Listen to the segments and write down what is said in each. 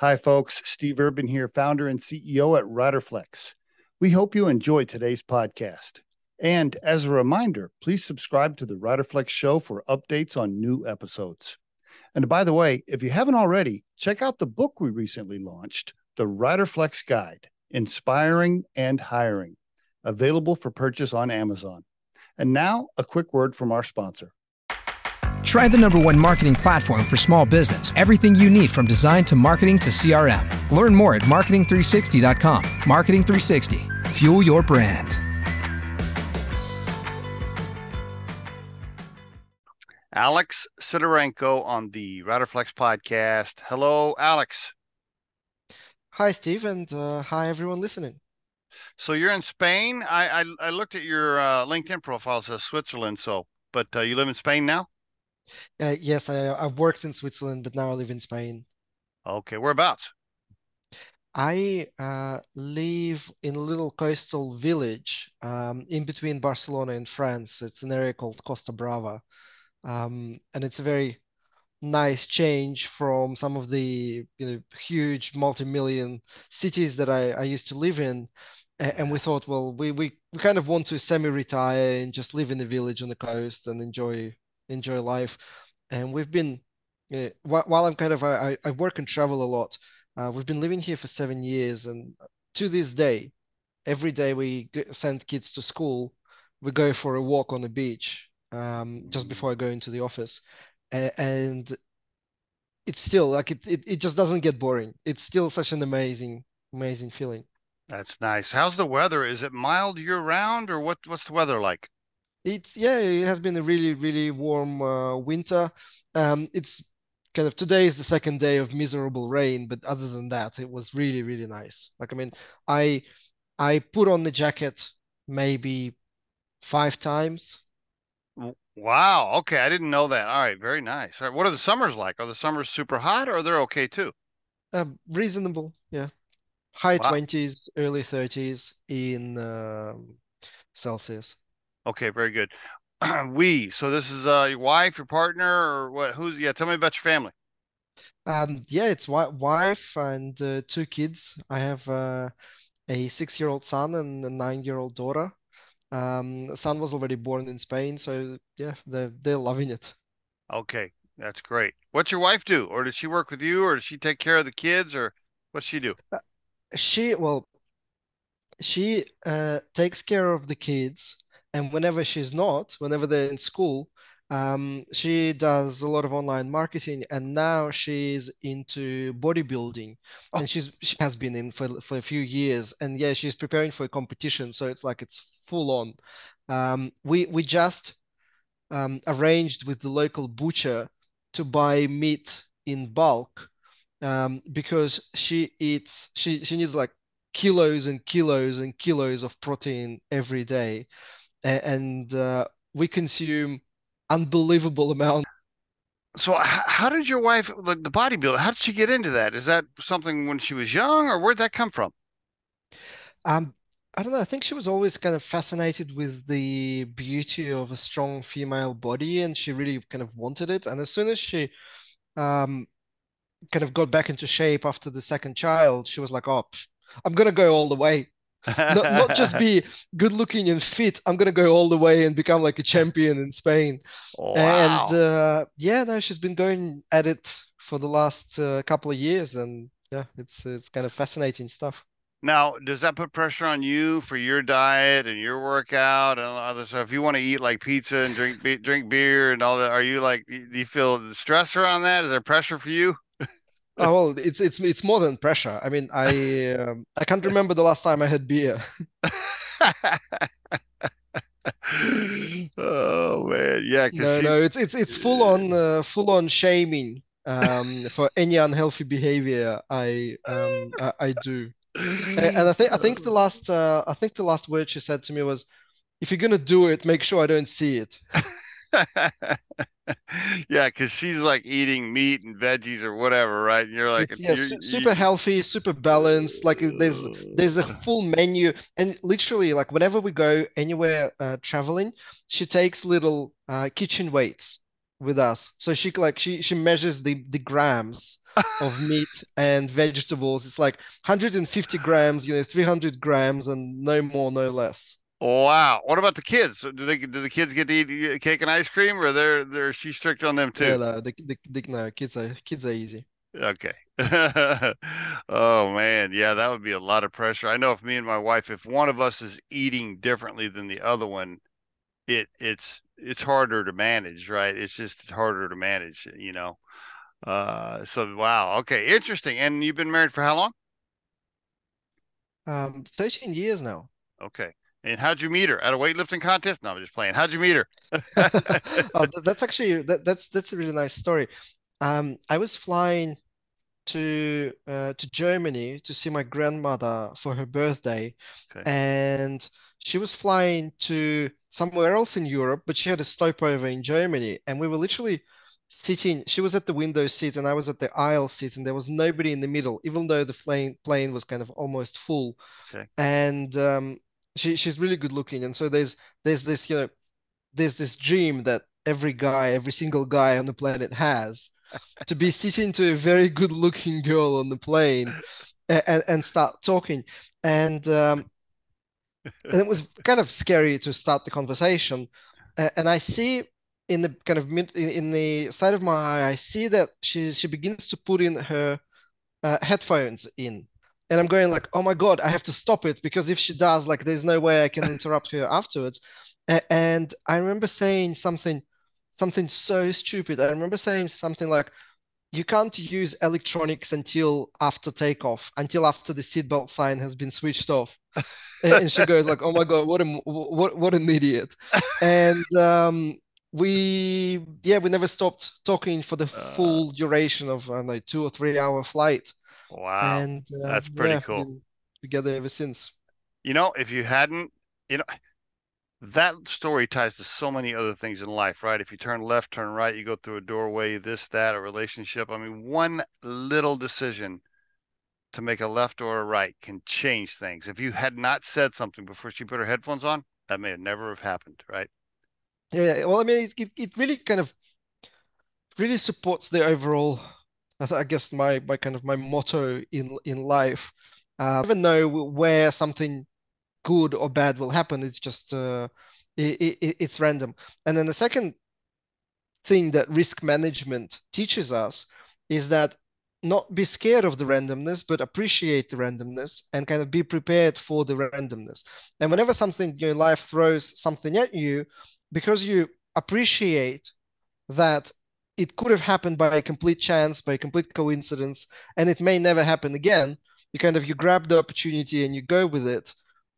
Hi, folks. Steve Urban here, founder and CEO at Riderflex. We hope you enjoy today's podcast. And as a reminder, please subscribe to the Riderflex show for updates on new episodes. And by the way, if you haven't already, check out the book we recently launched, The Riderflex Guide Inspiring and Hiring, available for purchase on Amazon. And now, a quick word from our sponsor. Try the number one marketing platform for small business. Everything you need from design to marketing to CRM. Learn more at marketing360.com. Marketing 360. Fuel your brand. Alex Sidorenko on the Riderflex podcast. Hello, Alex. Hi, Steve, and uh, hi, everyone listening. So you're in Spain. I I, I looked at your uh, LinkedIn profile. It says Switzerland. So, but uh, you live in Spain now? Uh, yes, I, I've worked in Switzerland, but now I live in Spain. Okay, whereabouts? I uh, live in a little coastal village um, in between Barcelona and France. It's an area called Costa Brava. Um, and it's a very nice change from some of the you know, huge multi-million cities that I, I used to live in. And we thought, well, we, we, we kind of want to semi-retire and just live in a village on the coast and enjoy enjoy life. And we've been, uh, while I'm kind of, I, I work and travel a lot. Uh, we've been living here for seven years, and to this day, every day we send kids to school, we go for a walk on the beach um, just before I go into the office, and it's still like it, it, it just doesn't get boring. It's still such an amazing, amazing feeling. That's nice. How's the weather? Is it mild year round, or what? What's the weather like? It's yeah, it has been a really really warm uh, winter. Um, it's kind of today is the second day of miserable rain, but other than that, it was really really nice. Like I mean, I I put on the jacket maybe five times. Wow. Okay, I didn't know that. All right, very nice. All right, what are the summers like? Are the summers super hot, or are they're okay too? Uh, reasonable, yeah. High wow. 20s, early 30s in um, Celsius. Okay, very good. we. So this is uh your wife, your partner, or what? Who's? Yeah, tell me about your family. Um, yeah, it's wife and uh, two kids. I have uh, a six-year-old son and a nine-year-old daughter. Um, son was already born in Spain, so yeah, they're they're loving it. Okay, that's great. What's your wife do? Or does she work with you, or does she take care of the kids, or what's she do? Uh, she well, she uh, takes care of the kids and whenever she's not, whenever they're in school, um, she does a lot of online marketing, and now she's into bodybuilding, oh. and she's she has been in for for a few years, and yeah, she's preparing for a competition, so it's like it's full on. Um, we we just um, arranged with the local butcher to buy meat in bulk um, because she eats she she needs like kilos and kilos and kilos of protein every day and uh, we consume unbelievable amount. So, how did your wife, the bodybuilder, how did she get into that? Is that something when she was young, or where'd that come from? Um, I don't know. I think she was always kind of fascinated with the beauty of a strong female body, and she really kind of wanted it. And as soon as she um, kind of got back into shape after the second child, she was like, "Oh, I'm gonna go all the way." Not, not just be good looking and fit. I'm gonna go all the way and become like a champion in Spain. Wow. And uh, yeah, no, she's been going at it for the last uh, couple of years, and yeah, it's it's kind of fascinating stuff. Now, does that put pressure on you for your diet and your workout and other stuff? If you want to eat like pizza and drink drink beer and all that, are you like, do you feel stress around that? Is there pressure for you? Oh well, it's it's it's more than pressure. I mean, I um, I can't remember the last time I had beer. oh man, yeah. No, no, it's it's it's full on uh, full on shaming um, for any unhealthy behavior I um I, I do, and, I think I think the last uh, I think the last word she said to me was, "If you're gonna do it, make sure I don't see it." yeah, because she's like eating meat and veggies or whatever, right? And you're like, it's, yeah, you're, super you... healthy, super balanced. Like there's there's a full menu, and literally, like whenever we go anywhere uh, traveling, she takes little uh, kitchen weights with us. So she like she she measures the the grams of meat and vegetables. It's like 150 grams, you know, 300 grams, and no more, no less. Wow. What about the kids? Do they do the kids get to eat cake and ice cream, or they're they're she strict on them too? Yeah, no, the, the, the, no, kids are kids are easy. Okay. oh man, yeah, that would be a lot of pressure. I know if me and my wife, if one of us is eating differently than the other one, it it's it's harder to manage, right? It's just harder to manage, you know. Uh, so wow, okay, interesting. And you've been married for how long? Um, 13 years now. Okay. And how'd you meet her at a weightlifting contest? No, I'm just playing. How'd you meet her? oh, that's actually that, that's that's a really nice story. Um, I was flying to uh, to Germany to see my grandmother for her birthday, okay. and she was flying to somewhere else in Europe, but she had a stopover in Germany, and we were literally sitting. She was at the window seat, and I was at the aisle seat, and there was nobody in the middle, even though the plane plane was kind of almost full. Okay. And um, she she's really good looking, and so there's there's this you know there's this dream that every guy, every single guy on the planet has to be sitting to a very good looking girl on the plane and, and start talking. And, um, and it was kind of scary to start the conversation. and I see in the kind of mid, in, the side of my eye, I see that she she begins to put in her uh, headphones in, and I'm going like, oh my god, I have to stop it because if she does, like, there's no way I can interrupt her afterwards. and I remember saying something something so stupid. I remember saying something like, you can't use electronics until after takeoff, until after the seatbelt sign has been switched off. and she goes like, "Oh my god, what a what what an idiot!" And um, we yeah, we never stopped talking for the uh, full duration of uh, like two or three hour flight. Wow, and uh, that's pretty yeah, cool. Together ever since. You know, if you hadn't, you know, that story ties to so many other things in life, right? If you turn left, turn right, you go through a doorway, this, that, a relationship. I mean, one little decision to make a left or a right can change things. If you had not said something before she put her headphones on, that may have never have happened, right? Yeah, well, I mean, it, it really kind of really supports the overall. I guess my my kind of my motto in in life. Uh, I never know where something good or bad will happen. It's just uh, it, it, it's random. And then the second thing that risk management teaches us is that not be scared of the randomness, but appreciate the randomness and kind of be prepared for the randomness. And whenever something your life throws something at you, because you appreciate that it could have happened by a complete chance, by a complete coincidence, and it may never happen again, you kind of you grab the opportunity and you go with it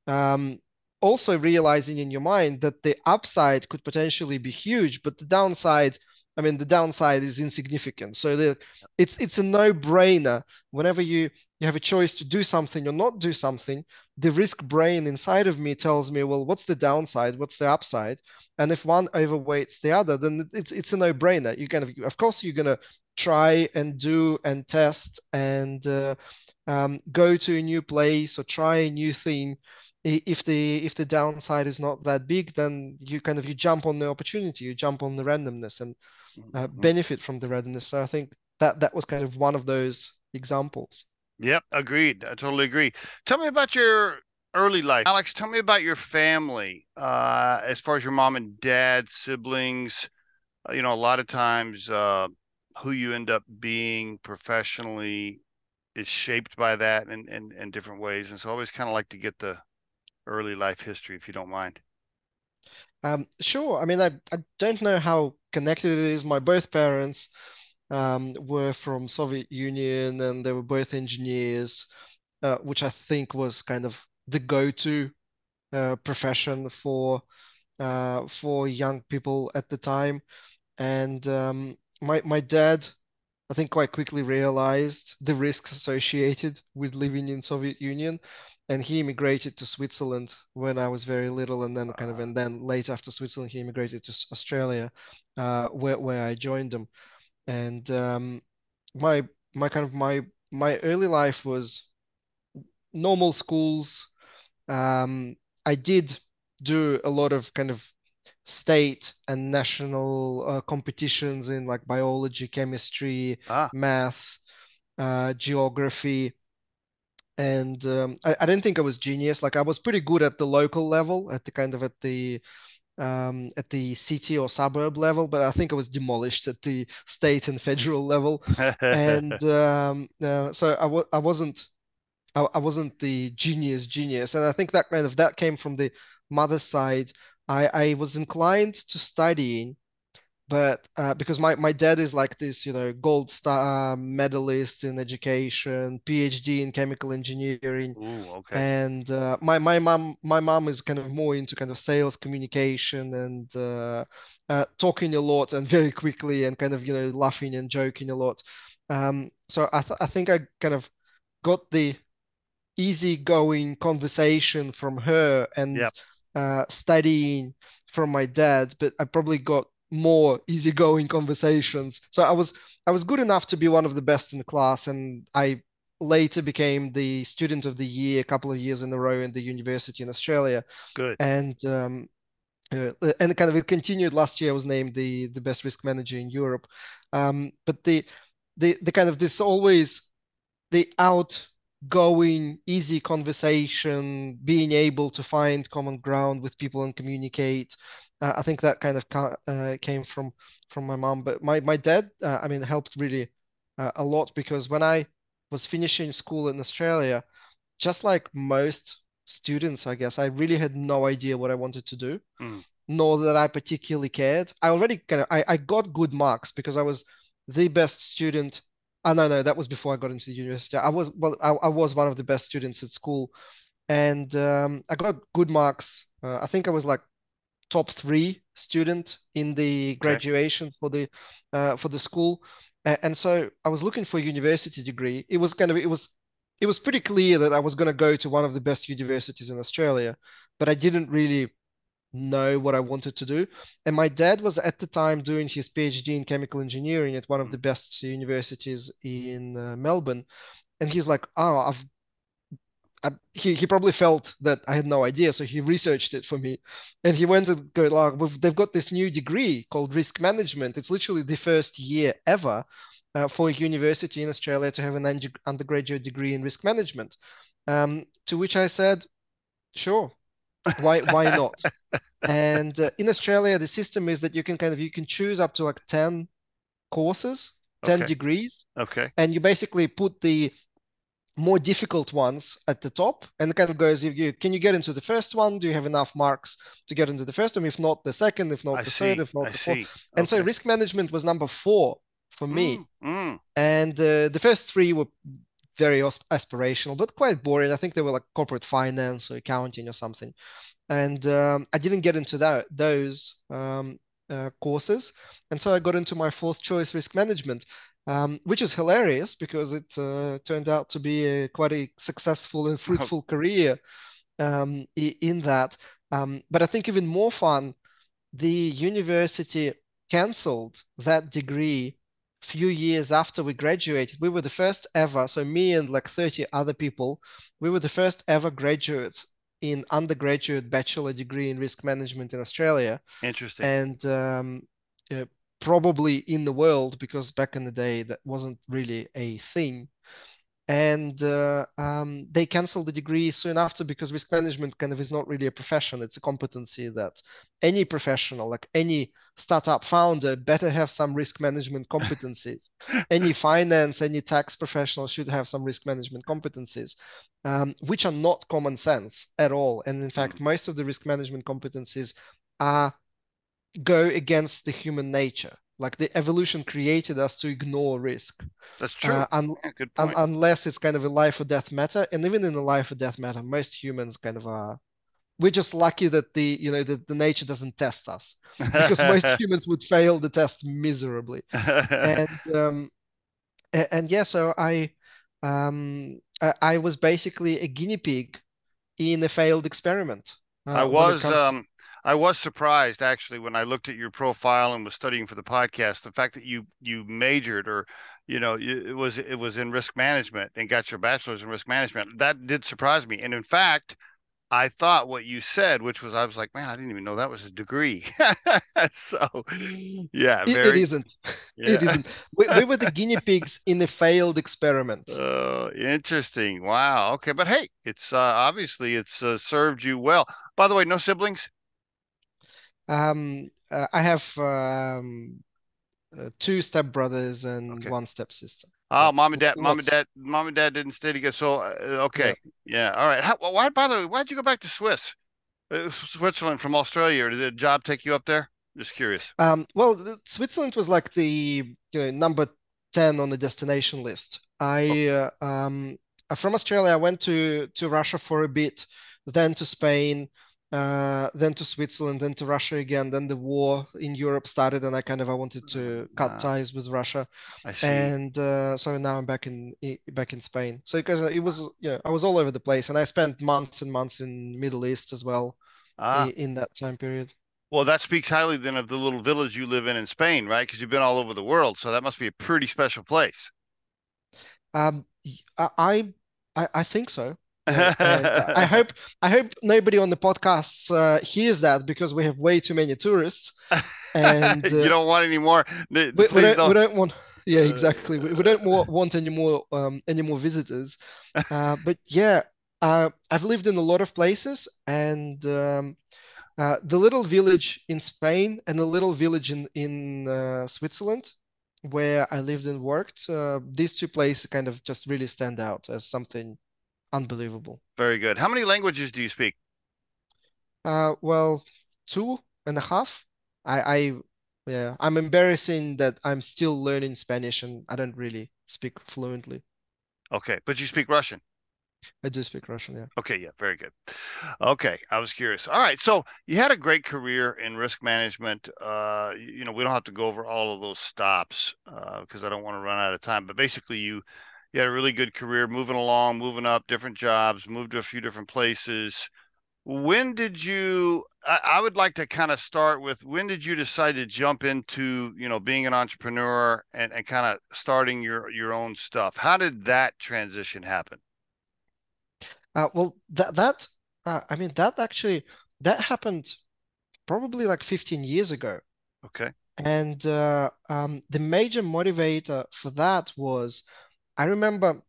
um, also realizing in your mind that the upside could potentially be huge, but the downside, I mean, the downside is insignificant. So the, it's it's a no-brainer. Whenever you you have a choice to do something or not do something, the risk brain inside of me tells me, well, what's the downside? What's the upside? And if one overweights the other, then it's it's a no-brainer. You kind of, of course, you're gonna try and do and test and uh, um, go to a new place or try a new thing if the if the downside is not that big, then you kind of you jump on the opportunity, you jump on the randomness and uh, mm-hmm. benefit from the randomness. So I think that that was kind of one of those examples. Yep, agreed. I totally agree. Tell me about your early life, Alex. Tell me about your family, uh, as far as your mom and dad, siblings. Uh, you know, a lot of times, uh, who you end up being professionally is shaped by that in, in, in different ways. And so I always kind of like to get the early life history, if you don't mind. Um, sure. I mean, I, I don't know how connected it is. My both parents um, were from Soviet Union, and they were both engineers, uh, which I think was kind of the go-to uh, profession for uh, for young people at the time. And um, my my dad, I think, quite quickly realized the risks associated with living in Soviet Union, and he immigrated to Switzerland when I was very little, and then kind of, and then later after Switzerland, he immigrated to Australia, uh, where where I joined them, and um, my my kind of my my early life was normal schools. Um, I did do a lot of kind of state and national uh, competitions in like biology, chemistry, ah. math, uh, geography, and um, I, I didn't think I was genius. Like I was pretty good at the local level, at the kind of at the um, at the city or suburb level, but I think it was demolished at the state and federal level. and um, uh, so I w- I wasn't I, I wasn't the genius genius, and I think that kind of that came from the mother's side. I I was inclined to studying but uh, because my, my dad is like this, you know, gold star medalist in education, PhD in chemical engineering, Ooh, okay. and uh, my my mom my mom is kind of more into kind of sales communication and uh, uh, talking a lot and very quickly and kind of you know laughing and joking a lot. Um, so I th- I think I kind of got the easygoing conversation from her and Yep. uh, studying from my dad, but I probably got more easygoing conversations. So I was I was good enough to be one of the best in the class, and I later became the student of the year a couple of years in a row in the university in Australia. Good. And um, uh, and kind of it continued last year. I was named the the best risk manager in Europe. Um, but the the the kind of this always the outgoing, easy conversation, being able to find common ground with people and communicate. Uh, I think that kind of ca- uh, came from from my mom, but my my dad, uh, I mean, helped really uh, a lot because when I was finishing school in Australia, just like most students, I guess, I really had no idea what I wanted to do, Mm. nor that I particularly cared. I already kind of I, I got good marks because I was the best student. Oh, no, no, that was before I got into the university. I was well, I, I was one of the best students at school, and um, I got good marks. Uh, I think I was like top three student in the graduation for the uh, for the school, and so I was looking for a university degree. It was kind of it was it was pretty clear that I was going to go to one of the best universities in Australia, but I didn't really know what I wanted to do. And my dad was at the time doing his PhD in chemical engineering at one of the best universities in uh, Melbourne, and he's like, "Oh, I've I, he he probably felt that I had no idea, so he researched it for me, and he went and go like, "We've- they've got this new degree called risk management. It's literally the first year ever uh, for a university in Australia to have an under- undergraduate degree in risk management." Um, to which I said, "Sure, why why not?" And uh, in Australia, the system is that you can kind of you can choose up to like 10 courses, 10 Okay. degrees, Okay. and you basically put the more difficult ones at the top and it kind of goes if you can you get into the first one? Do you have enough marks to get into the first one? If not the second if not I the see. third if not I the fourth. See. and so risk management was number four for me. Mm, mm. and uh, the first three were very aspirational but quite boring. I think they were like corporate finance or accounting or something. And um, i didn't get into that those um, uh, courses. And so i got into my fourth choice risk management um, which is hilarious because it uh, turned out to be a, quite a successful and fruitful career um, in that. Um, but I think even more fun, the university cancelled that degree few years after we graduated. We were the first ever, so me and like 30 other people, we were the first ever graduates in undergraduate bachelor degree in risk management in Australia Interesting. and um, uh, probably in the world because back in the day that wasn't really a thing. And uh, um, they canceled the degree soon after because risk management kind of is not really a profession. It's a competency that any professional, like any startup founder, better have some risk management competencies. Any finance, any tax professional should have some risk management competencies, um, which are not common sense at all. And in fact, most of the risk management competencies are go against the human nature. Like the evolution created us to ignore risk, That's true. uh, un- un- unless it's kind of a life or death matter. And even in a life or death matter, most humans kind of are. We're just lucky that the you know the, the nature doesn't test us because most humans would fail the test miserably. And um, and yeah, so I um I, I was basically a guinea pig in a failed experiment. I uh, it was um I was surprised actually when I looked at your profile and was studying for the podcast. The fact that you you majored or you know it was it was in risk management and got your bachelor's in risk management that did surprise me. And in fact, I thought what you said, which was I was like, man, I didn't even know that was a degree. so, yeah, it, it isn't. Yeah. It isn't. We, we, were the guinea pigs in a failed experiment. Oh, interesting. Wow. Okay, but hey, it's uh, obviously it's uh, served you well. By the way, no siblings. Um, uh, I have um, uh, two stepbrothers and okay. one stepsister. Oh, mom and dad, mom and dad, mom and dad didn't stay together. So, uh, okay, yeah. yeah, all right. How, why, by the way, why'd you go back to Swiss, uh, Switzerland from Australia? Or did the job take you up there? Just curious. Um, well, Switzerland was like the you know, number ten on the destination list. I oh. uh, um, from Australia, I went to to Russia for a bit, then to Spain, uh, then to Switzerland, then to Russia again. Then the war in Europe started, and I kind of I wanted to cut ah, ties with Russia, and uh, so now I'm back in back in Spain. So because it was, you know, I was all over the place, and I spent months and months in Middle East as well, ah. in, in that time period. Well, that speaks highly then of the little village you live in in Spain, right? Because you've been all over the world, so that must be a pretty special place. Um, I I, I think so. I hope I hope nobody on the podcast uh, hears that because we have way too many tourists, and uh, you don't want any more. We, we, don't, don't. we, don't, want. Yeah, exactly. We, we don't want any more um, any more visitors. Uh, but yeah, uh, I've lived in a lot of places, and um, uh, the little village in Spain and the little village in in uh, Switzerland, where I lived and worked, these two places kind of just really stand out as something unbelievable. Very good. How many languages do you speak? Uh, well, two and a half. I, I, yeah, I'm embarrassing that I'm still learning Spanish and I don't really speak fluently. Okay, but you speak Russian. I do speak Russian, yeah. Okay, yeah, very good. Okay, I was curious. All right, so you had a great career in risk management. Uh, you, know, we don't have to go over all of those stops because uh, I don't want to run out of time. But basically, you you had a really good career moving along, moving up, different jobs, moved to a few different places. When did you? I, I would like to kind of start with when did you decide to jump into you know being an entrepreneur and, and kind of starting your your own stuff? How did that transition happen? Uh, well, that that uh, I mean that actually that happened probably like 15 years ago. Okay. And uh, um, the major motivator for that was I remember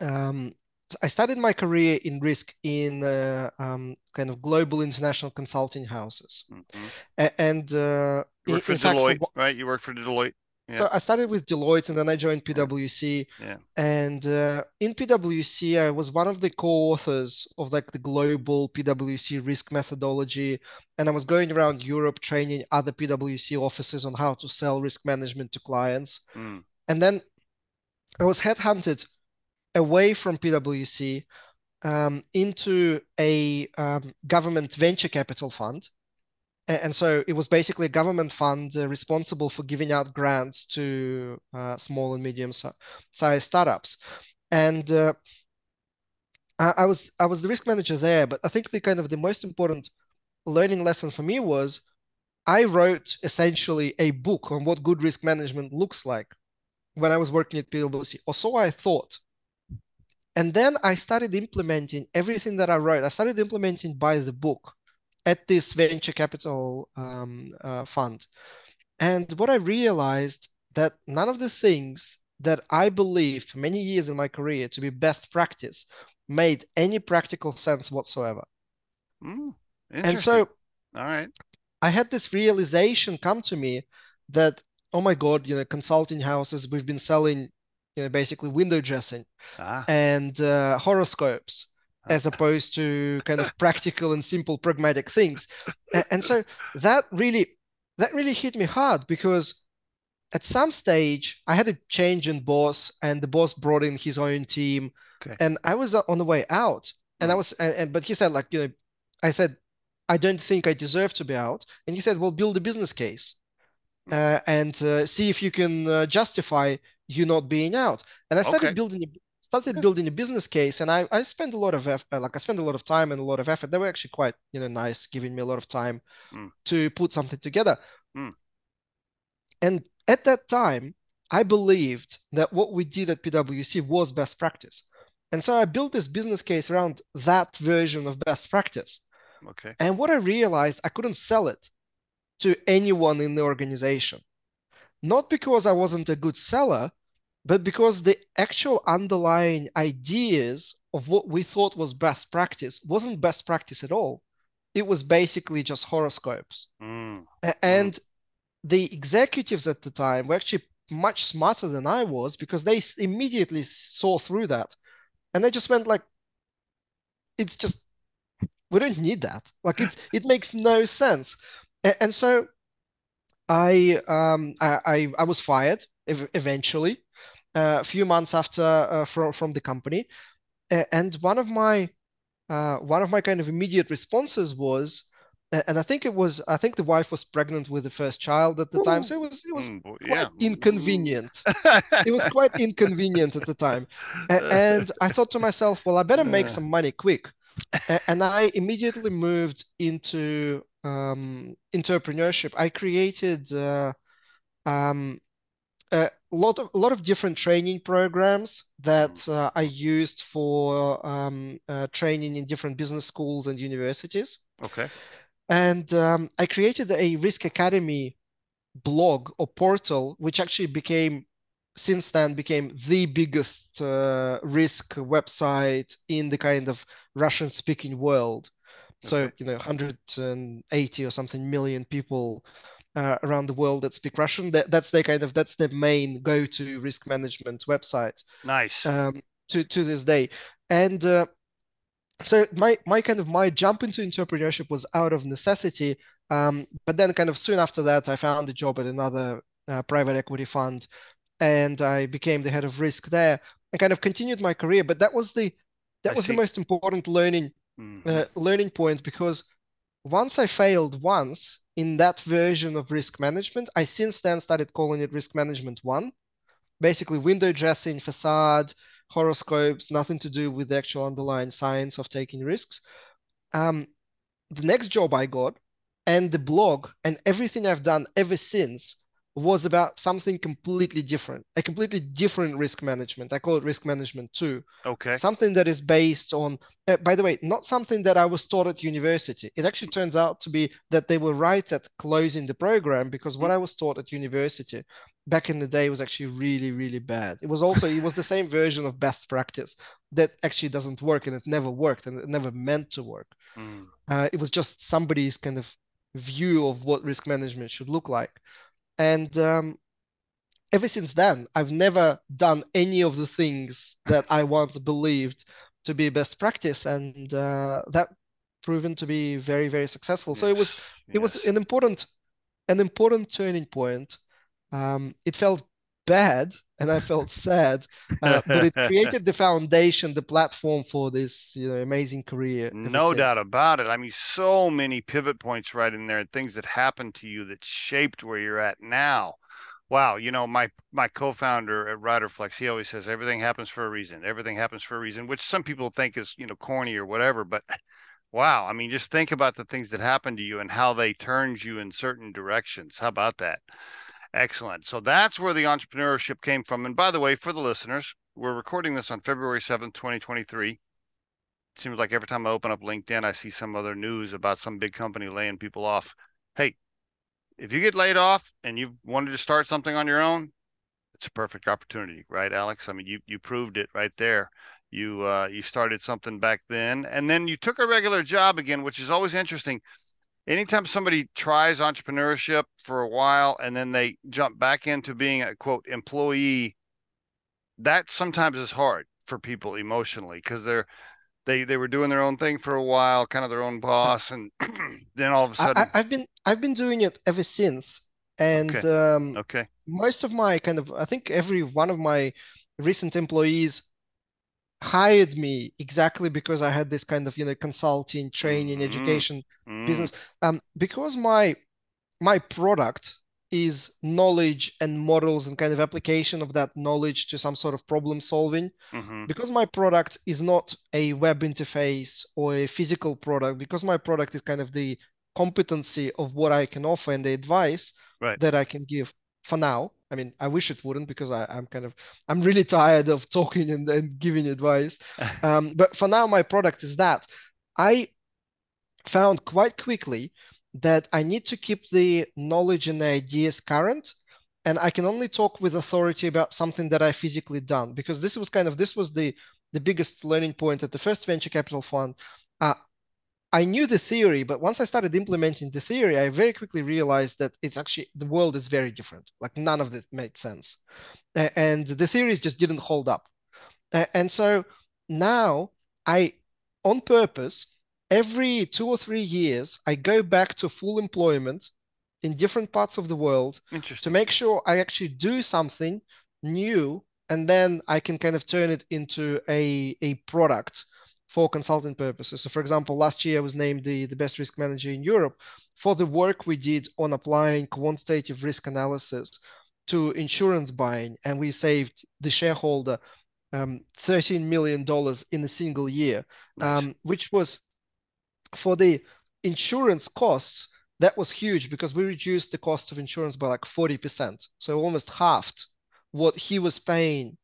um, I started my career in risk in uh, um, kind of global international consulting houses, mm-hmm. and uh, you worked for Deloitte, fact, for, right? You worked for Deloitte. Yeah. So I started with Deloitte, and then I joined PwC. Yeah. And uh, in PwC, I was one of the co-authors of like the global PwC risk methodology, and I was going around Europe training other PwC offices on how to sell risk management to clients. Mm. And then I was headhunted away from PwC um, into a um, government venture capital fund. And so it was basically a government fund uh, responsible for giving out grants to uh, small and medium sized startups. And uh, I, I, was I was the risk manager there, but I think the kind of the most important learning lesson for me was I wrote essentially a book on what good risk management looks like when I was working at PwC, or so I thought. And then I started implementing everything that I wrote. I started implementing by the book at this venture capital um, uh, fund. And what I realized that none of the things that I believed for many years in my career to be best practice made any practical sense whatsoever. Mm, and so, all right, I had this realization come to me that oh my god, you know, consulting houses, we've been selling, you know, basically window dressing ah. and uh, horoscopes ah. as opposed to kind of practical and simple pragmatic things. and, and so that really that really hit me hard because at some stage I had a change in boss and the boss brought in his own team okay. and I was on the way out and I hmm. was and, and but he said like you know I said I don't think I deserve to be out and he said well build a business case uh, and uh, see if you can uh, justify you not being out. And I started okay. building a, started building a business case, and I I spent a lot of effort, like I spent a lot of time and a lot of effort. They were actually quite you know nice, giving me a lot of time mm. to put something together. Mm. And at that time, I believed that what we did at PwC was best practice. And so I built this business case around that version of best practice. Okay. And what I realized, I couldn't sell it to anyone in the organization. Not because I wasn't a good seller, but because the actual underlying ideas of what we thought was best practice wasn't best practice at all. It was basically just horoscopes. Mm. And the executives at the time were actually much smarter than I was because they immediately saw through that. And they just went like, it's just, we don't need that. Like it, it makes no sense. And, and so I, um, I, I, I was fired eventually, uh, a few months after uh, from from the company, and one of my uh, one of my kind of immediate responses was, and I think it was, I think the wife was pregnant with the first child at the Ooh. time, so it was it was mm, quite yeah. inconvenient. it was quite inconvenient at the time, and I thought to myself, well, I better make some money quick, and I immediately moved into um, entrepreneurship. I created uh, um, a lot of a lot of different training programs that mm. uh, I used for um, uh, training in different business schools and universities. Okay. And um, I created a Risk Academy blog or portal, which actually became since then became the biggest uh, risk website in the kind of Russian speaking world. So, you know, 180 or something million people uh, around the world that speak Russian. That, that's their kind of that's their main go-to risk management website. Nice. Um, to to this day, and uh, so my my kind of my jump into entrepreneurship was out of necessity. Um, but then kind of soon after that, I found a job at another uh, private equity fund, and I became the head of risk there, and kind of continued my career. But that was the that I was see. the most important learning mm-hmm. uh, learning point because once I failed once in that version of risk management, I since then started calling it risk management one. Basically, window dressing, facade, horoscopes, nothing to do with the actual underlying science of taking risks. Um, the next job I got and the blog and everything I've done ever since was about something completely different, a completely different risk management. I call it risk management two. Okay. Something that is based on, uh, by the way, not something that I was taught at university. It actually turns out to be that they were right at closing the program because what I was taught at university back in the day was actually really, really bad. It was also, it was the same version of best practice that actually doesn't work and it never worked and it never meant to work. Mm. Uh, it was just somebody's kind of view of what risk management should look like. And um, ever since then, I've never done any of the things that I once believed to be best practice, and uh, that proven to be very, very successful. Yes. So it was yes. it was an important an important turning point. Um, it felt bad and I felt sad, uh, but it created the foundation, the platform for this you know amazing career. No since. doubt about it. I mean, so many pivot points right in there, and things that happened to you that shaped where you're at now. Wow, you know, my my co-founder at Riderflex, he always says everything happens for a reason. Everything happens for a reason, which some people think is you know corny or whatever, but wow, I mean, just think about the things that happened to you and how they turned you in certain directions. How about that? Excellent. So that's where the entrepreneurship came from. And by the way, for the listeners, we're recording this on February 7th, 2023. It seems like every time I open up LinkedIn, I see some other news about some big company laying people off. Hey, if you get laid off and you wanted to start something on your own, it's a perfect opportunity, right, Alex? I mean, you you proved it right there. You uh, you started something back then, and then you took a regular job again, which is always interesting anytime somebody tries entrepreneurship for a while and then they jump back into being a quote employee that sometimes is hard for people emotionally because they're they they were doing their own thing for a while kind of their own boss and then all of a sudden I, have been i've been doing it ever since and okay. Um, okay most of my kind of i think every one of my recent employees hired me exactly because I had this kind of you know consulting, training, mm-hmm. education mm-hmm. business. Um, because my my product is knowledge and models and kind of application of that knowledge to some sort of problem solving. Mm-hmm. Because my product is not a web interface or a physical product, because my product is kind of the competency of what I can offer and the advice right. that I can give for now I mean, I wish it wouldn't because I, I'm kind of I'm really tired of talking and, and giving advice. um, but for now, my product is that I found quite quickly that I need to keep the knowledge and the ideas current and I can only talk with authority about something that I physically done because this was kind of this was the the biggest learning point at the first venture capital fund. Uh, I knew the theory, but once I started implementing the theory, I very quickly realized that it's actually the world is very different. Like none of it made sense, and the theories just didn't hold up. And so now I, on purpose, every two or three years, I go back to full employment in different parts of the world to make sure I actually do something new and then I can kind of turn it into a, a product for consulting purposes. So for example, last year I was named the, the best risk manager in Europe for the work we did on applying quantitative risk analysis to insurance buying. And we saved the shareholder um, $13 million in a single year, nice. um, which was for the insurance costs that was huge because we reduced the cost of insurance by like 40%. So almost halved what he was paying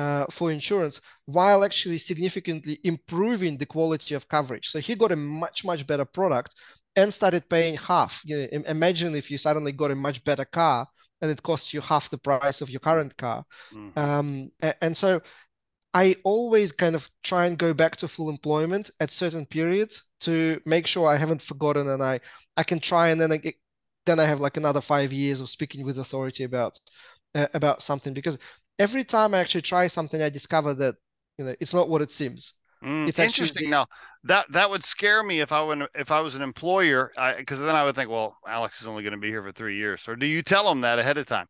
uh, for insurance while actually significantly improving the quality of coverage. So he got a much, much better product and started paying half. You know, imagine if you suddenly got a much better car and it costs you half the price of your current car. Mm-hmm. Um, and so I always kind of try and go back to full employment at certain periods to make sure I haven't forgotten and I I can try and then I get, then I have like another five years of speaking with authority about uh, about something because every time I actually try something, I discover that you know it's not what it seems. Mm, it's interesting. Actually... Now that that would scare me if I would if I was an employer, because then I would think, well, Alex is only going to be here for three years. Or do you tell them that ahead of time?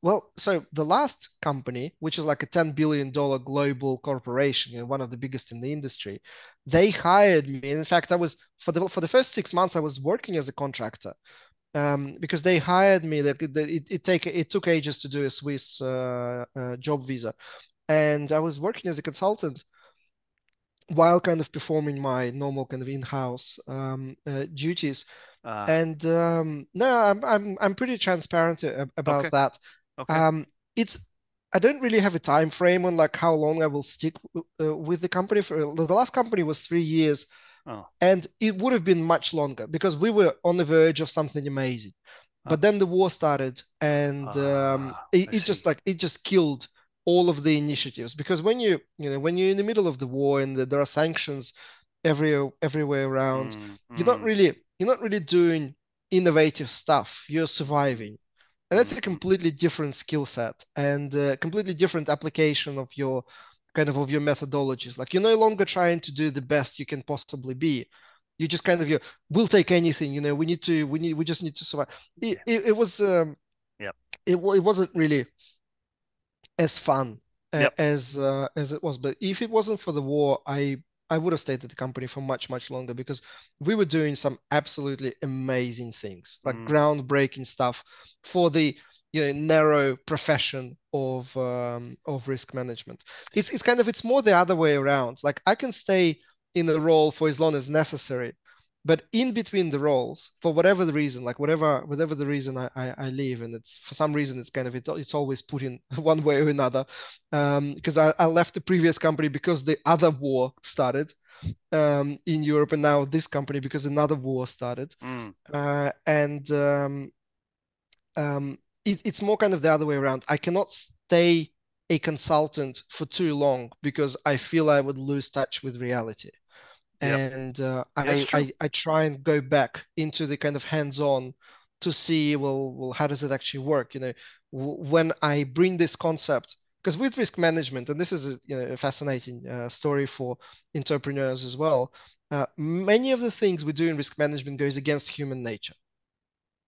Well, so the last company, which is like a $10 billion global corporation, you know, one of the biggest in the industry, they hired me. In fact, I was for the for the first six months, I was working as a contractor. Um, because they hired me. That it, it, take it took ages to do a Swiss uh, uh, job visa, and I was working as a consultant while kind of performing my normal kind of in-house um, uh, duties. Uh, and um, no, I'm I'm I'm pretty transparent about okay. that. Okay. Um, it's I don't really have a time frame on like how long I will stick uh, with the company. For the last company was three years, oh. and it would have been much longer because we were on the verge of something amazing. Oh. But then the war started, and um, ah, it, it just like it just killed all of the initiatives because when you you know when you're in the middle of the war and there are sanctions every everywhere around, mm, you're not mm. really you're not really doing innovative stuff. You're surviving. And that's a mm-hmm. completely different skill set and a completely different application of your kind of of your methodologies. Like you're no longer trying to do the best you can possibly be. You just kind of you we'll take anything. You know, we need to we need we just need to survive. It it, it was um yeah it it wasn't really as fun yep. as uh, as it was. But if it wasn't for the war, I I would have stayed at the company for much, much longer because we were doing some absolutely amazing things, like mm. groundbreaking stuff for the you know narrow profession of um, of risk management. It's it's kind of it's more the other way around. Like I can stay in a role for as long as necessary, but in between the roles for whatever the reason like whatever whatever the reason i i, I leave and it's for some reason it's kind of it, it's always put in one way or another um because I, I left the previous company because the other war started um in europe and now this company because another war started mm. uh, and um um it, it's more kind of the other way around. I cannot stay a consultant for too long because i feel i would lose touch with reality. Yep. and uh, I, I, I try and go back into the kind of hands-on to see well well how does it actually work? You know w- when I bring this concept because with risk management and this is a, you know, a fascinating uh, story for entrepreneurs as well uh, many of the things we do in risk management goes against human nature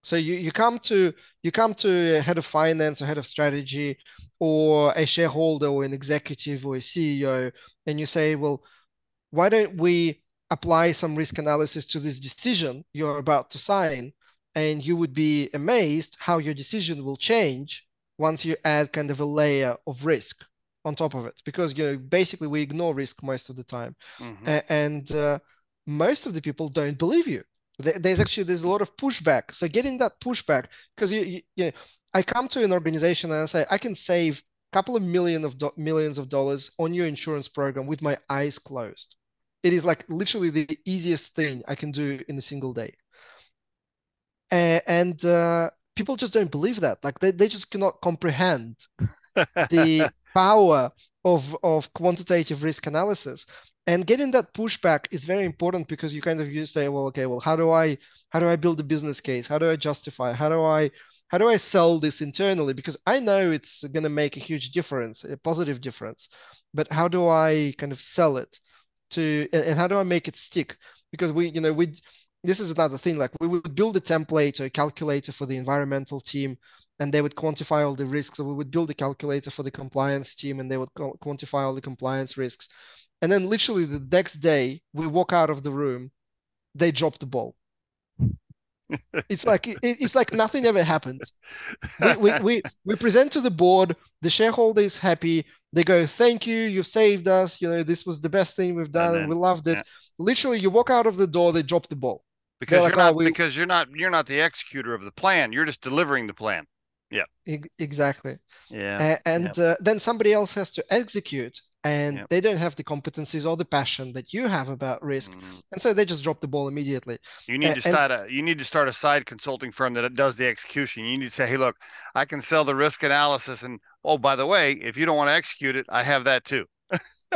so you, you come to you come to a head of finance or head of strategy or a shareholder or an executive or a CEO and you say well why don't we apply some risk analysis to this decision you're about to sign? And you would be amazed how your decision will change once you add kind of a layer of risk on top of it. Because you know, basically we ignore risk most of the time. Mm-hmm. and uh, most of the people don't believe you. There's actually there's a lot of pushback. So getting that pushback, because you, you, you know, I come to an organization and I say, I can save a couple of million of do- millions of dollars on your insurance program with my eyes closed. It is like literally the easiest thing I can do in a single day. And uh, people just don't believe that. Like they, they just cannot comprehend the power of of quantitative risk analysis. And getting that pushback is very important because you kind of you say, well, okay, well, how do I how do I build a business case? How do I justify? How do I how do I sell this internally? Because I know it's going to make a huge difference, a positive difference. But how do I kind of sell it to, and how do I make it stick? Because we, you know, we, this is another thing. Like we would build a template or a calculator for the environmental team, and they would quantify all the risks. Or we would build a calculator for the compliance team, and they would quantify all the compliance risks. And then literally the next day, we walk out of the room, they drop the ball it's like it, it's like nothing ever happened. We, we, we, we present to the board, the shareholder is happy. They go, "Thank you, you saved us. You know, this was the best thing we've done. Then, we loved it." Yeah. Literally, you walk out of the door, they drop the ball because you're like, not oh, we... because you're not you're not the executor of the plan. You're just delivering the plan. Yeah. E- exactly. Yeah. and yeah. Uh, then somebody else has to execute, and yep. they don't have the competencies or the passion that you have about risk mm. and so they just drop the ball immediately you need to start a you need to start a side consulting firm that does the execution you need to say hey look i can sell the risk analysis and oh by the way if you don't want to execute it i have that too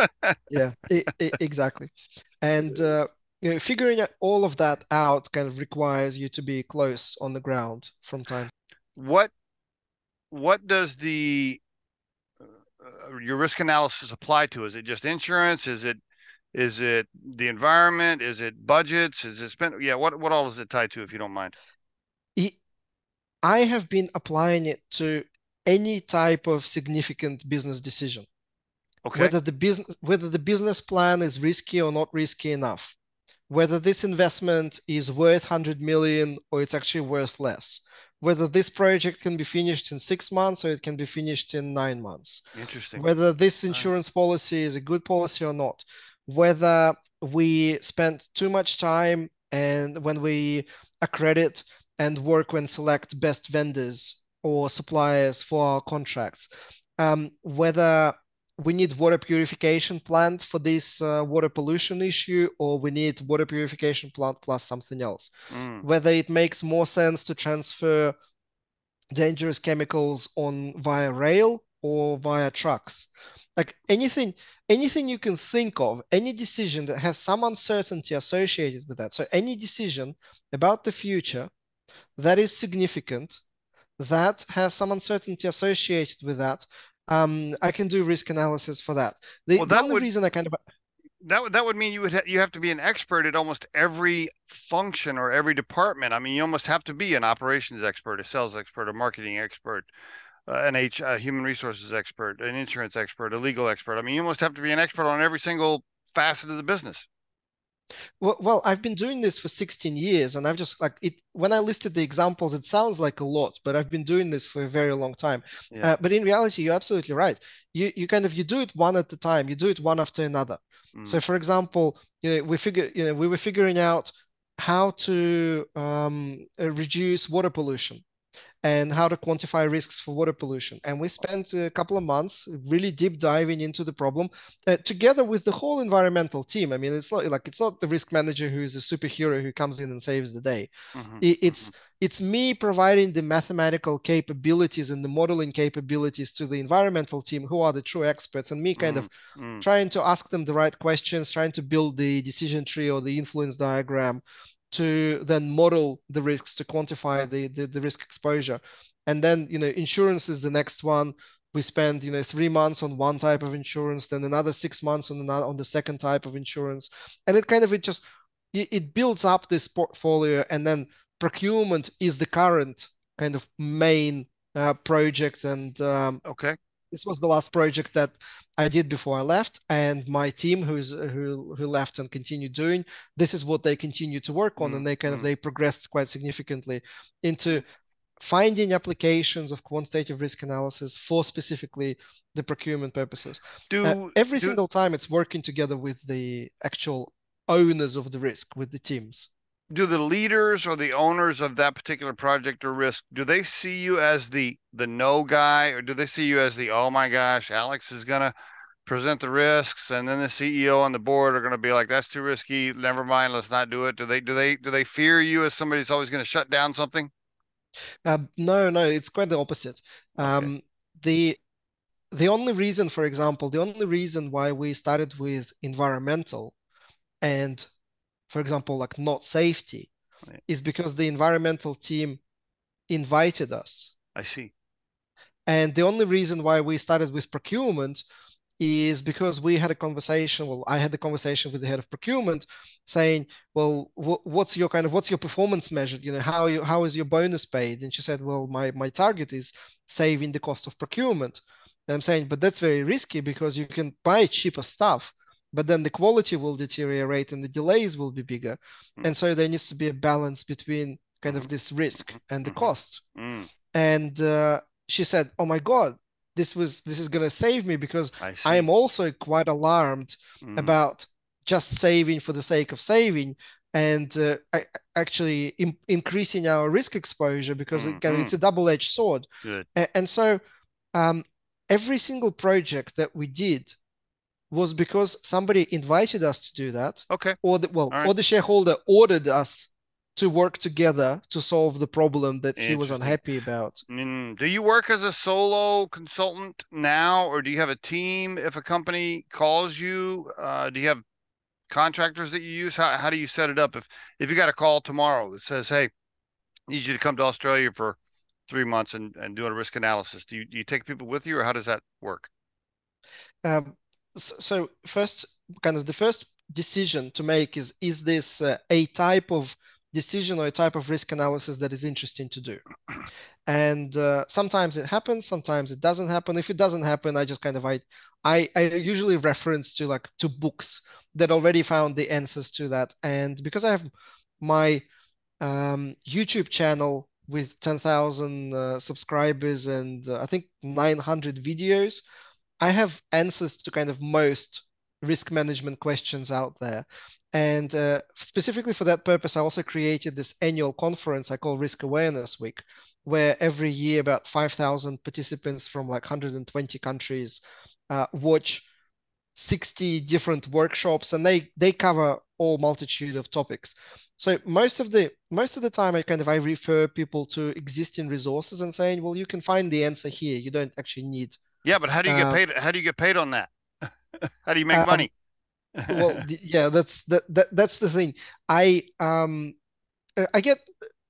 yeah it, it, exactly and uh, you know, figuring all of that out kind of requires you to be close on the ground from time what what does the uh, your risk analysis apply to? Is it just insurance? Is it is it the environment? Is it budgets? Is it spent? Yeah, what what all is it tied to, if you don't mind? I have been applying it to any type of significant business decision. Okay. Whether the business whether the business plan is risky or not risky enough, whether this investment is worth 100 million or it's actually worth less, whether this project can be finished in six months or it can be finished in nine months. Interesting. Whether this insurance policy is a good policy or not. Whether we spend too much time and when we accredit and work when select best vendors or suppliers for our contracts. Um, whether we need water purification plant for this uh, water pollution issue or we need water purification plant plus something else. Mm. whether it makes more sense to transfer dangerous chemicals on via rail or via trucks. Like anything anything you can think of any decision that has some uncertainty associated with that. So any decision about the future that is significant that has some uncertainty associated with that um, I can do risk analysis for that. The, well, that the only would, reason I kind of that would that would mean you would ha- you have to be an expert at almost every function or every department. I mean, you almost have to be an operations expert, a sales expert, a marketing expert, uh, an H, a human resources expert, an insurance expert, a legal expert. I mean, you almost have to be an expert on every single facet of the business. Well, well, I've been doing this for 16 years, and I've just like it. When I listed the examples, it sounds like a lot, but I've been doing this for a very long time. Yeah. Uh, but in reality, you're absolutely right. You you kind of you do it one at a time. You do it one after another. Mm. So, for example, you know, we figure you know we were figuring out how to um, uh, reduce water pollution and how to quantify risks for water pollution. And we spent a couple of months really deep diving into the problem uh, together with the whole environmental team. I mean, it's not like it's not the risk manager who is a superhero who comes in and saves the day. Mm-hmm. It, it's mm-hmm. it's me providing the mathematical capabilities and the modeling capabilities to the environmental team who are the true experts and me kind mm-hmm. of mm. trying to ask them the right questions, trying to build the decision tree or the influence diagram to then model the risks to quantify the, the, the risk exposure. And then, you know, insurance is the next one. We spend, you know, three months on one type of insurance, then another six months on another on the second type of insurance, and it kind of it just it, builds up this portfolio, and then procurement is the current kind of main uh, project. And um, okay, this was the last project that I did before I left, and my team who's who who left and continued doing this is what they continue to work on, mm-hmm. and they kind of mm. they progressed quite significantly into finding applications of quantitative risk analysis for specifically the procurement purposes. Do uh, every do, single time it's working together with the actual owners of the risk with the teams. Do the leaders or the owners of that particular project or risk do they see you as the the no guy or do they see you as the oh my gosh alex is gonna present the risks and then the ceo and the board are going to be like that's too risky never mind let's not do it. Do they do they do they fear you as somebody that's always going to shut down something? Uh, no no it's quite the opposite. Um, the the only reason for example the only reason why we started with environmental and for example, like not safety, right. is because the environmental team invited us. I see. And the only reason why we started with procurement is because we had a conversation. Well, I had a conversation with the head of procurement, saying, "Well, wh- what's your kind of what's your performance measured? You know, how you how is your bonus paid?" And she said, "Well, my my target is saving the cost of procurement." And I'm saying, but that's very risky because you can buy cheaper stuff, but then the quality will deteriorate and the delays will be bigger. Mm. And so there needs to be a balance between kind of this risk and the mm-hmm. cost. Mm. And uh, she said, "Oh my God, this was this is going to save me because I, am also quite alarmed mm. about just saving for the sake of saving." And uh, actually in, increasing our risk exposure because it can, it's a double-edged sword. Good. And, and so um, every single project that we did was because somebody invited us to do that. Okay. Or the, well, right. or the shareholder ordered us to work together to solve the problem that he was unhappy about. Mm. Do you work as a solo consultant now, or do you have a team? If a company calls you, uh, do you have contractors that you use? How how do you set it up? If if you got a call tomorrow that says, "Hey, I need you to come to Australia for three months and and do a risk analysis," do you do you take people with you, or how does that work? Um, so first kind of the first decision to make is is this uh, a type of decision or a type of risk analysis that is interesting to do? And uh, sometimes it happens sometimes it doesn't happen. If it doesn't happen i just kind of i i, I usually reference to like to books that already found the answers to that. And because i have my um, youtube channel with 10,000 uh, subscribers and uh, i think 900 videos I have answers to kind of most risk management questions out there. And uh, specifically for that purpose, I also created this annual conference I call Risk Awareness Week, where every year about 5,000 participants from like 120 countries uh, watch 60 different workshops and they they cover all multitude of topics so most of the most of the time i kind of i refer people to existing resources and saying well you can find the answer here you don't actually need yeah, but how do you get uh, paid? How do you get paid on that? how do you make uh, money? well, yeah, that's that, that that's the thing. I um I get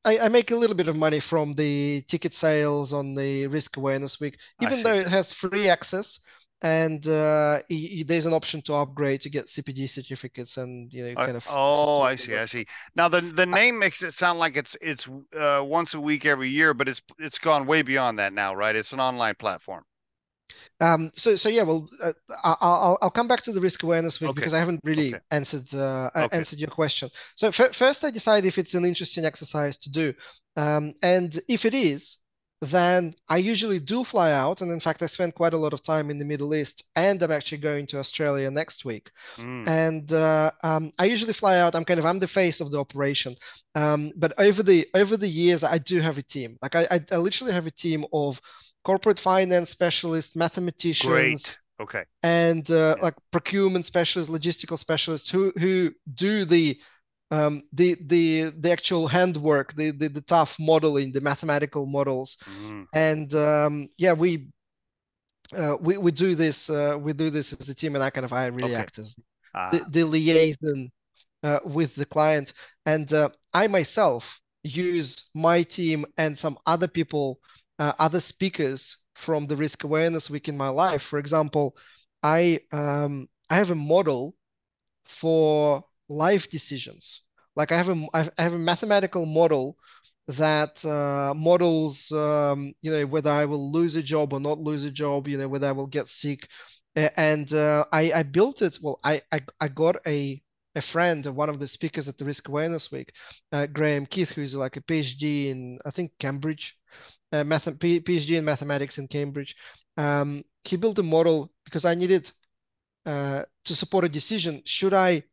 I, I, make a little bit of money from the ticket sales on the Risk Awareness Week, even though it has free access and uh, there's an option to upgrade to get CPD certificates and you know kind of. Oh, I see, I see. Now the the name makes it sound like it's it's uh, once a week every year, but it's it's gone way beyond that now, right? It's an online platform. Um, so, so yeah, well, uh, I'll, I'll come back to the risk awareness week okay. because I haven't really okay. answered uh, okay. answered your question. So f- first, I decide if it's an interesting exercise to do, um, and if it is, then I usually do fly out. And in fact, I spend quite a lot of time in the Middle East, and I'm actually going to Australia next week. Mm. And uh, um, I usually fly out. I'm kind of I'm the face of the operation. Um, but over the over the years, I do have a team. Like I, I, I literally have a team of corporate finance specialists, mathematicians. Great. Okay. And uh, yeah. like procurement specialists, logistical specialists who who do the um, the the the actual handwork, the, the the tough modeling, the mathematical models, mm. and um, yeah, we uh, we we do this uh, we do this as a team, and I kind of I really okay. act as ah. the, the liaison uh, with the client, and uh, I myself use my team and some other people uh, other speakers from the risk awareness week in my life. For example, I um, I have a model for life decisions. Like I have a I have a mathematical model that uh, models um, you know whether I will lose a job or not lose a job. You know whether I will get sick. And uh, I, I built it. Well, I, I, I got a a friend, one of the speakers at the Risk Awareness Week, uh, Graeme Keith, who's like a PhD in I think Cambridge, uh, math- PhD in mathematics in Cambridge. Um, he built a model because I needed uh, to support a decision. Should I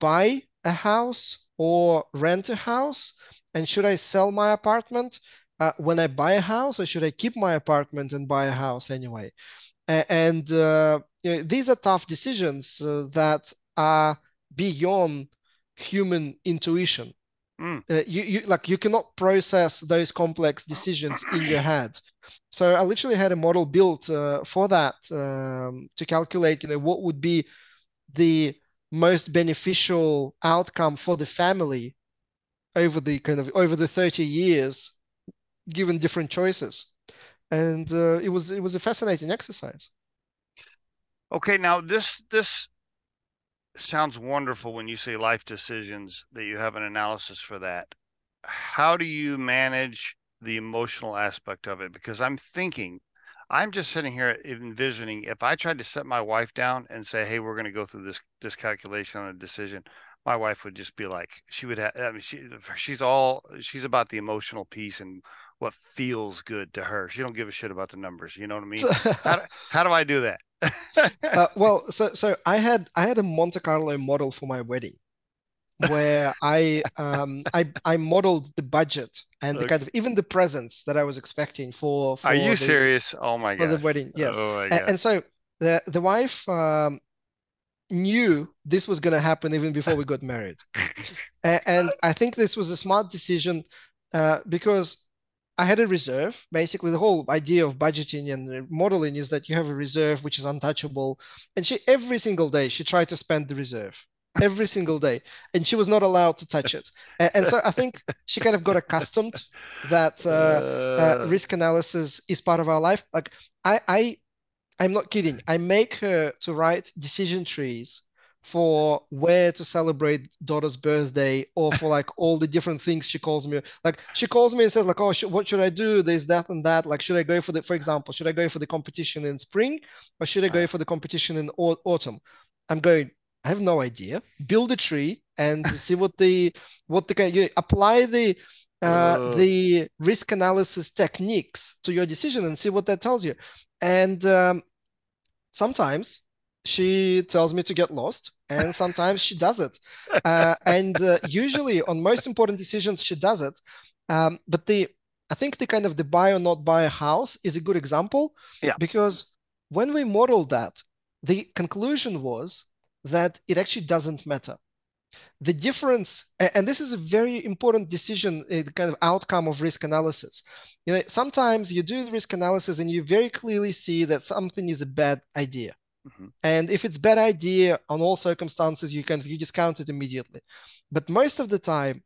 buy a house or rent a house? And should I sell my apartment uh, when I buy a house, or should I keep my apartment and buy a house anyway? and uh, you know, these are tough decisions uh, that are beyond human intuition. Mm. Uh, you, you like you cannot process those complex decisions in your head. So I literally had a model built uh, for that um, to calculate, you know, what would be the most beneficial outcome for the family over the kind of over the 30 years, given different choices. And uh, it was it was a fascinating exercise. Okay, now this this sounds wonderful when you say life decisions that you have an analysis for that. How do you manage the emotional aspect of it? Because I'm thinking, I'm just sitting here envisioning if I tried to set my wife down and say, "Hey, we're going to go through this this calculation on a decision," my wife would just be like, she would have. I mean, she she's all she's about the emotional piece and what feels good to her. She don't give a shit about the numbers. You know what I mean? how, do, how do I do that? uh, well, so so I had I had a Monte Carlo model for my wedding, where I um I I modeled the budget and the kind of even the presents that I was expecting for. for Are you the, serious? Oh my god! For the wedding, yes. Oh my and, and so the the wife um, knew this was going to happen even before we got married, and, and, I think this was a smart decision uh, because I had a reserve. Basically, the whole idea of budgeting and modeling is that you have a reserve which is untouchable. And she every single day she tried to spend the reserve every single day, and she was not allowed to touch it. And, and so I think she kind of got accustomed that uh, uh, uh, risk analysis is part of our life. Like I, I, I'm not kidding. I make her to write decision trees for where to celebrate daughter's birthday or for like all the different things she calls me. Like she calls me and says like oh sh- what should i do? There's that and that. Like should i go for the for example should i go for the competition in spring or should i go for the competition in au- autumn? I'm going i have no idea. Build a tree and see what the what the you apply the uh, the risk analysis techniques to your decision and see what that tells you. And um, sometimes she tells me to get lost and sometimes she does it. Uh, and uh, usually on most important decisions she does it. Um, but the i think the kind of the buy or not buy a house is a good example yeah. because when we modeled that the conclusion was that it actually doesn't matter. The difference and this is a very important decision the kind of outcome of risk analysis. You know sometimes you do the risk analysis and you very clearly see that something is a bad idea Mm-hmm. And if it's bad idea on all circumstances, you can you discount it immediately. But most of the time,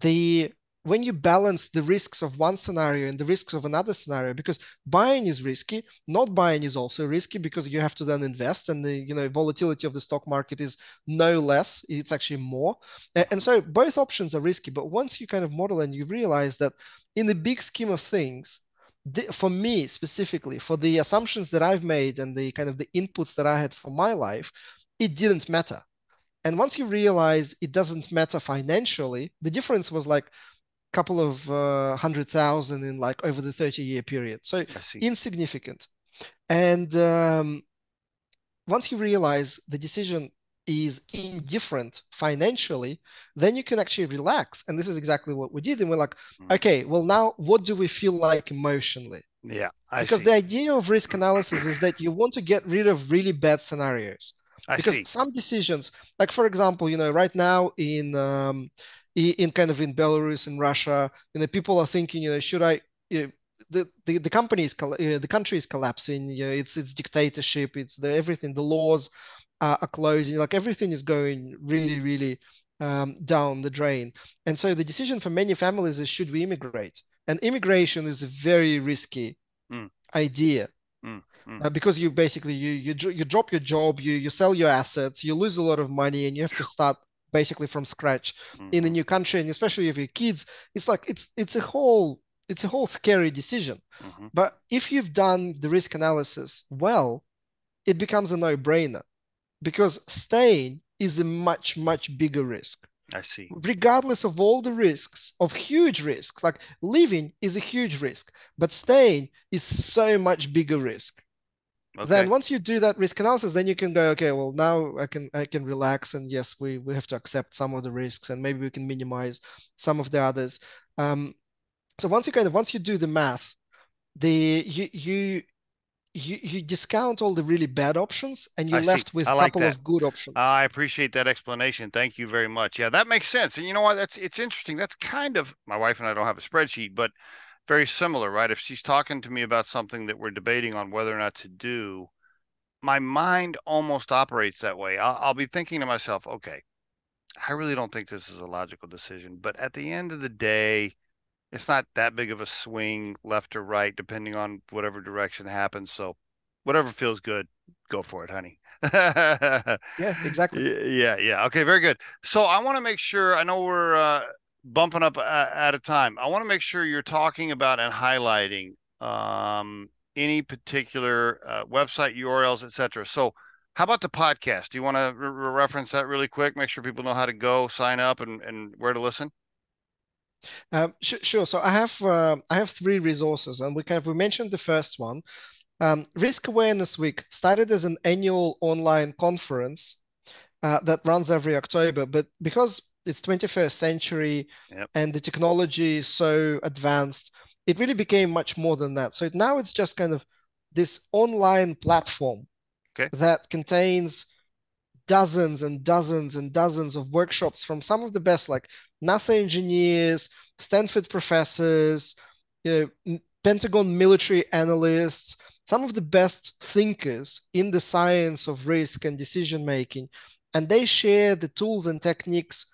the when you balance the risks of one scenario and the risks of another scenario, because buying is risky, not buying is also risky because you have to then invest, and the you know volatility of the stock market is no less; it's actually more. And, and so both options are risky. But once you kind of model and you realize that in the big scheme of things, for me specifically, for the assumptions that I've made and the kind of the inputs that I had for my life, it didn't matter. And once you realize it doesn't matter financially, the difference was like a couple of uh, hundred thousand in like over the 30 year period. So insignificant. And um, once you realize the decision is indifferent financially, then you can actually relax. And this is exactly what we did. And we're like, mm. okay, well, now what do we feel like emotionally? Yeah. I because see. the idea of risk analysis is that you want to get rid of really bad scenarios. I because see. some decisions, like for example, you know, right now in um, in kind of in Belarus and Russia, you know, people are thinking, you know, should I? You know, the, the, the company is uh, the country is collapsing. You know, it's it's dictatorship. It's the everything. The laws uh, are closing. Like everything is going really, really um, down the drain. And so the decision for many families is should we immigrate? And immigration is a very risky mm. idea. Mm. Mm. Uh, because you basically you you you drop your job, you you sell your assets, you lose a lot of money, and you have to start basically from scratch mm-hmm. in a new country, and especially if your kids, it's like it's it's a whole it's a whole scary decision. Mm-hmm. But if you've done the risk analysis well, it becomes a no-brainer because staying is a much much bigger risk i see regardless of all the risks of huge risks like leaving is a huge risk but staying is so much bigger risk Okay. Then once you do that risk analysis, then you can go, okay, well now I can I can relax and yes, we we have to accept some of the risks and maybe we can minimize some of the others. Um, so once you kind of once you do the math, the you you you, you discount all the really bad options and you're I left see. with a like couple that. of good options. I appreciate that explanation. Thank you very much. Yeah, that makes sense. And you know what? That's it's interesting. That's kind of my wife and I don't have a spreadsheet, but very similar, right? If she's talking to me about something that we're debating on whether or not to do, my mind almost operates that way. I'll, I'll be thinking to myself, okay, I really don't think this is a logical decision, but at the end of the day, it's not that big of a swing left or right, depending on whatever direction happens. So, whatever feels good, go for it, honey. yeah, exactly. Yeah, yeah. Okay, very good. So, I want to make sure. I know we're uh, bumping up at a time. I want to make sure you're talking about and highlighting um, any particular uh, website URLs, etc. So, how about the podcast? Do you want to re- reference that really quick? Make sure people know how to go, sign up, and, and where to listen. Um, sh- sure. So I have uh, I have three resources, and we kind of we mentioned the first one. Um, Risk Awareness Week started as an annual online conference uh, that runs every October, but because it's 21st century yep. and the technology is so advanced, it really became much more than that. So now it's just kind of this online platform okay. that contains dozens and dozens and dozens of workshops from some of the best, like NASA engineers, Stanford professors, you know, Pentagon military analysts, some of the best thinkers in the science of risk and decision making. And they share the tools and techniques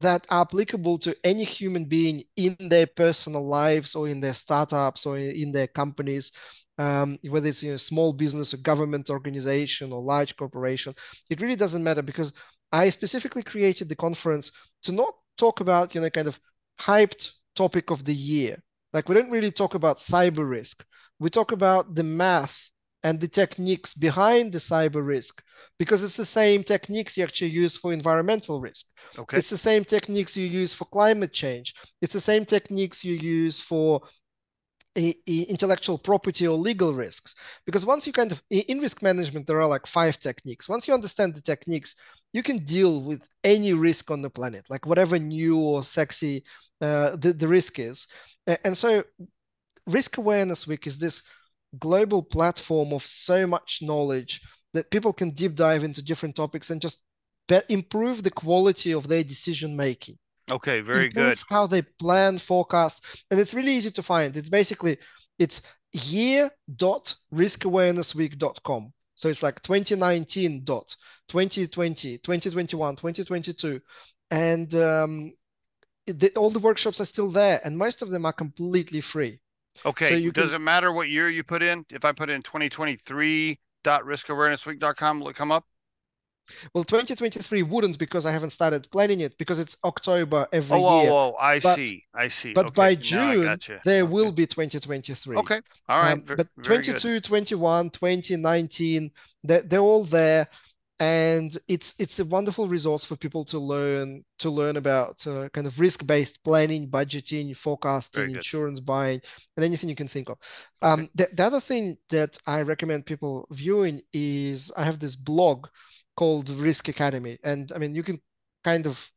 that are applicable to any human being in their personal lives or in their startups or in their companies um, whether it's in a small business or government organization or large corporation. It really doesn't matter because I specifically created the conference to not talk about, you know, kind of hyped topic of the year. Like we don't really talk about cyber risk. We talk about the math and the techniques behind the cyber risk because it's the same techniques you actually use for environmental risk. Okay. It's the same techniques you use for climate change. It's the same techniques you use for intellectual property or legal risks. Because once you kind of in risk management there are like five techniques. Once you understand the techniques you can deal with any risk on the planet like whatever new or sexy uh, the, the risk is. And so risk awareness week is this global platform of so much knowledge that people can deep dive into different topics and just improve the quality of their decision making Okay, very good. How they plan, forecast, and it's really easy to find. It's basically it's year.riskawarenessweek.com. So it's like 2019 dot 2020, 2021, 2022, and um, the, all the workshops are still there, and most of them are completely free. Okay. So you Does can, it matter what year you put in? If I put in 2023.riskawarenessweek.com, will it come up? Well, 2023 wouldn't because I haven't started planning it because it's October every oh, year. Oh, oh, I but, see. I see. But okay. by June, there okay. will be 2023. Okay. All right. Um, but 22, good. 21, 20, 19, they're, they're all there. And it's it's a wonderful resource for people to learn to learn about uh, kind of risk-based planning, budgeting, forecasting, insurance buying, and anything you can think of. Okay. Um, the, the other thing that I recommend people viewing is I have this blog called Risk Academy, and I mean you can kind of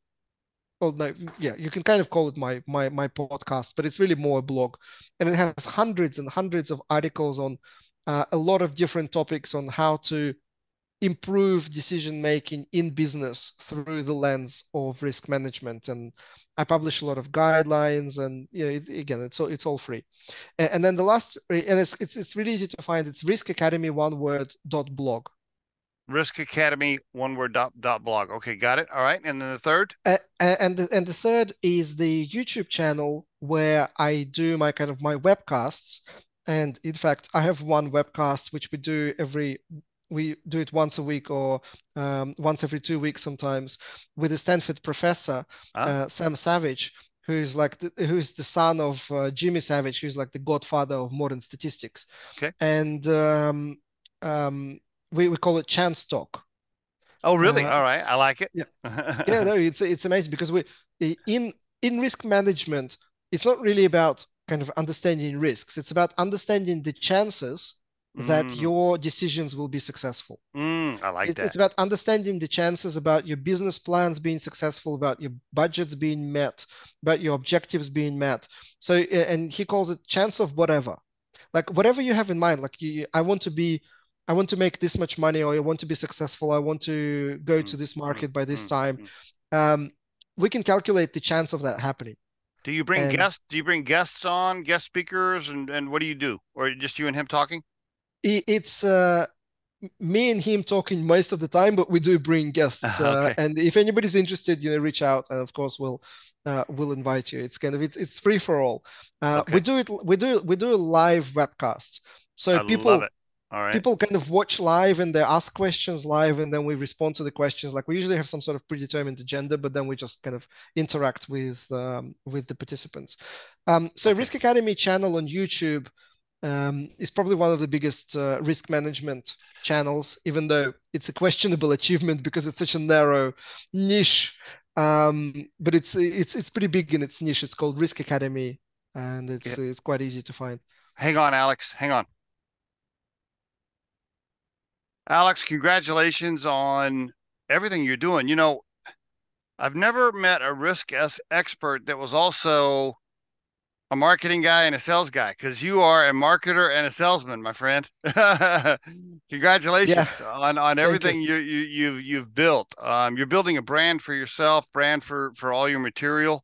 well no, yeah you can kind of call it my my my podcast, but it's really more a blog, and it has hundreds and hundreds of articles on uh, a lot of different topics on how to improve decision making in business through the lens of risk management. And i publish a lot of guidelines and you know, it, again it's all it's all free. And, and, then the last and it's, it's it's really easy to find. It's risk academy one word dot blog Risk Academy, one word dot, dot blog. Okay, got it. All right. And then the third? Uh, and, the, and the third is the YouTube channel where I do my kind of my webcasts. And in fact, I have one webcast which we do every we do it once a week or um, once every two weeks sometimes with a Stanford professor, ah. uh, Sam Savage, who's like the, who's the son of uh, Jimmy Savage, who's like the godfather of modern statistics. Okay. And um, um, we, we call it chance talk. Oh, really? Uh, All right, I like it. Yeah, yeah. No, it's it's amazing because we in in risk management, it's not really about kind of understanding risks. It's about understanding the chances that Mm. your decisions will be successful. Mm, I like It's, that. it's about understanding the chances about your business plans being successful, about your budgets being met, about your objectives being met. So, and he calls it chance of whatever, like whatever you have in mind. Like you, I want to be, I want to make this much money, or I want to be successful. I want to go to Mm, this market by this mm, time. mm. Um, we can calculate the chance of that happening. Do you bring And- guests? Do you bring guests on, guest speakers, and and what do you do? Or just you and him talking? It's uh, me and him talking most of the time, but we do bring guests. Ah, Uh, and if anybody's interested, you know, reach out, and of course we'll uh, we'll invite you. It's kind of it's it's free for all. Uh, Okay. we do it we do we do a live webcast, so I people. All right. people kind of watch live and they ask questions live, and then we respond to the questions. Like we usually have some sort of predetermined agenda, but then we just kind of interact with um, with the participants. Um, so. Risk Academy channel on YouTube um, is probably one of the biggest uh, risk management channels, even though it's a questionable achievement because it's such a narrow niche. Um, but it's it's it's pretty big in its niche. It's called Risk Academy, and it's Yeah. it's quite easy to find. Hang on, Alex. Hang on. Alex, congratulations on everything you're doing. You know, I've never met a risk expert that was also a marketing guy and a sales guy because you are a marketer and a salesman, my friend. Congratulations on on you. everything you you you've you've built. Um, you're building a brand for yourself, brand for for all your material.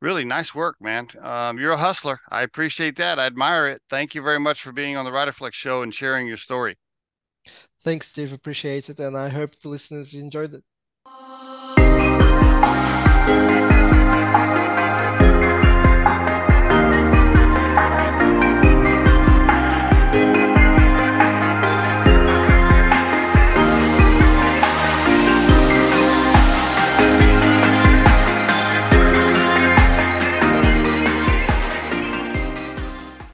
Really nice work, man. Um, you're a hustler. I appreciate that. I admire it. Thank you very much for being on the Riderflex show and sharing your story. Thanks, Steve. Appreciate it, and I hope the listeners enjoyed it.